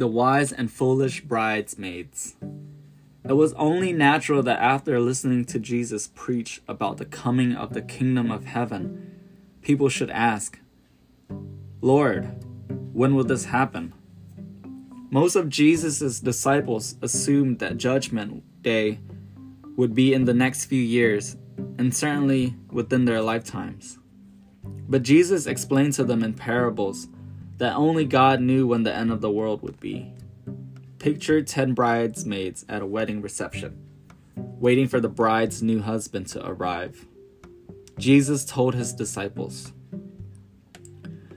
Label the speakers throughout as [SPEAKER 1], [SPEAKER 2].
[SPEAKER 1] The wise and foolish bridesmaids. It was only natural that after listening to Jesus preach about the coming of the kingdom of heaven, people should ask, Lord, when will this happen? Most of Jesus' disciples assumed that Judgment Day would be in the next few years, and certainly within their lifetimes. But Jesus explained to them in parables that only God knew when the end of the world would be. Picture 10 bridesmaids at a wedding reception, waiting for the bride's new husband to arrive. Jesus told his disciples,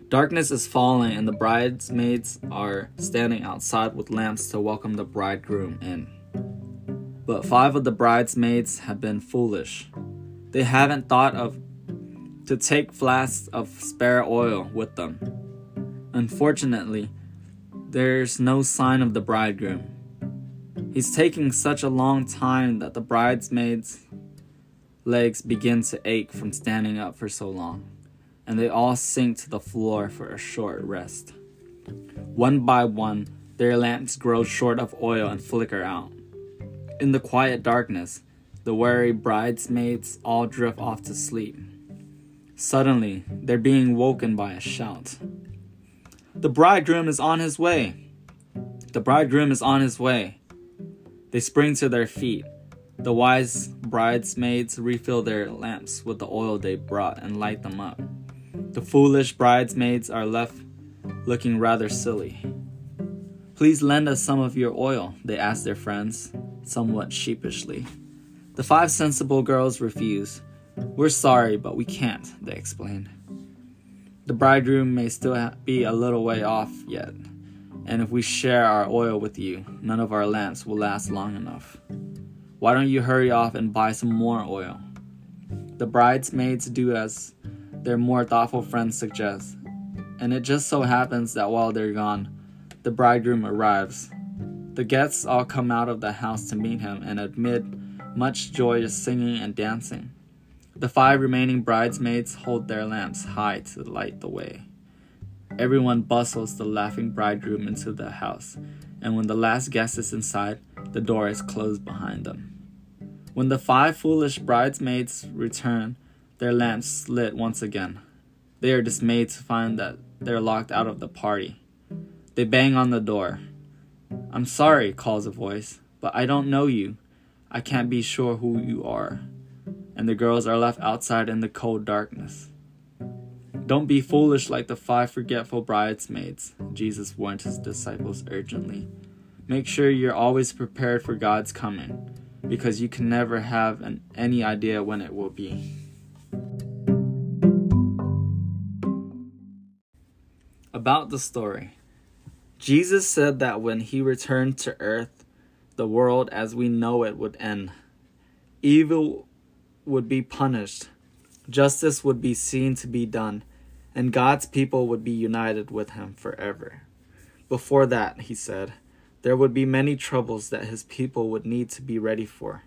[SPEAKER 1] Darkness is falling, and the bridesmaids are standing outside with lamps to welcome the bridegroom in. But five of the bridesmaids have been foolish. They haven't thought of to take flasks of spare oil with them. Unfortunately, there's no sign of the bridegroom. He's taking such a long time that the bridesmaids' legs begin to ache from standing up for so long, and they all sink to the floor for a short rest. One by one, their lamps grow short of oil and flicker out. In the quiet darkness, the weary bridesmaids all drift off to sleep. Suddenly, they're being woken by a shout. The bridegroom is on his way. The bridegroom is on his way. They spring to their feet. The wise bridesmaids refill their lamps with the oil they brought and light them up. The foolish bridesmaids are left looking rather silly. Please lend us some of your oil, they ask their friends, somewhat sheepishly. The five sensible girls refuse. We're sorry, but we can't, they explain. The bridegroom may still be a little way off yet, and if we share our oil with you, none of our lamps will last long enough. Why don't you hurry off and buy some more oil? The bridesmaids do as their more thoughtful friends suggest, and it just so happens that while they're gone, the bridegroom arrives. The guests all come out of the house to meet him, and amid much joyous singing and dancing. The five remaining bridesmaids hold their lamps high to light the way. Everyone bustles the laughing bridegroom into the house, and when the last guest is inside, the door is closed behind them. When the five foolish bridesmaids return, their lamps lit once again. They are dismayed to find that they're locked out of the party. They bang on the door. I'm sorry, calls a voice, but I don't know you. I can't be sure who you are and the girls are left outside in the cold darkness. Don't be foolish like the five forgetful bridesmaids, Jesus warned his disciples urgently. Make sure you're always prepared for God's coming, because you can never have an, any idea when it will be. About the story Jesus said that when he returned to earth, the world as we know it would end. Evil would be punished, justice would be seen to be done, and God's people would be united with him forever. Before that, he said, there would be many troubles that his people would need to be ready for.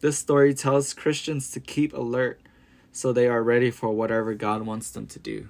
[SPEAKER 1] This story tells Christians to keep alert so they are ready for whatever God wants them to do.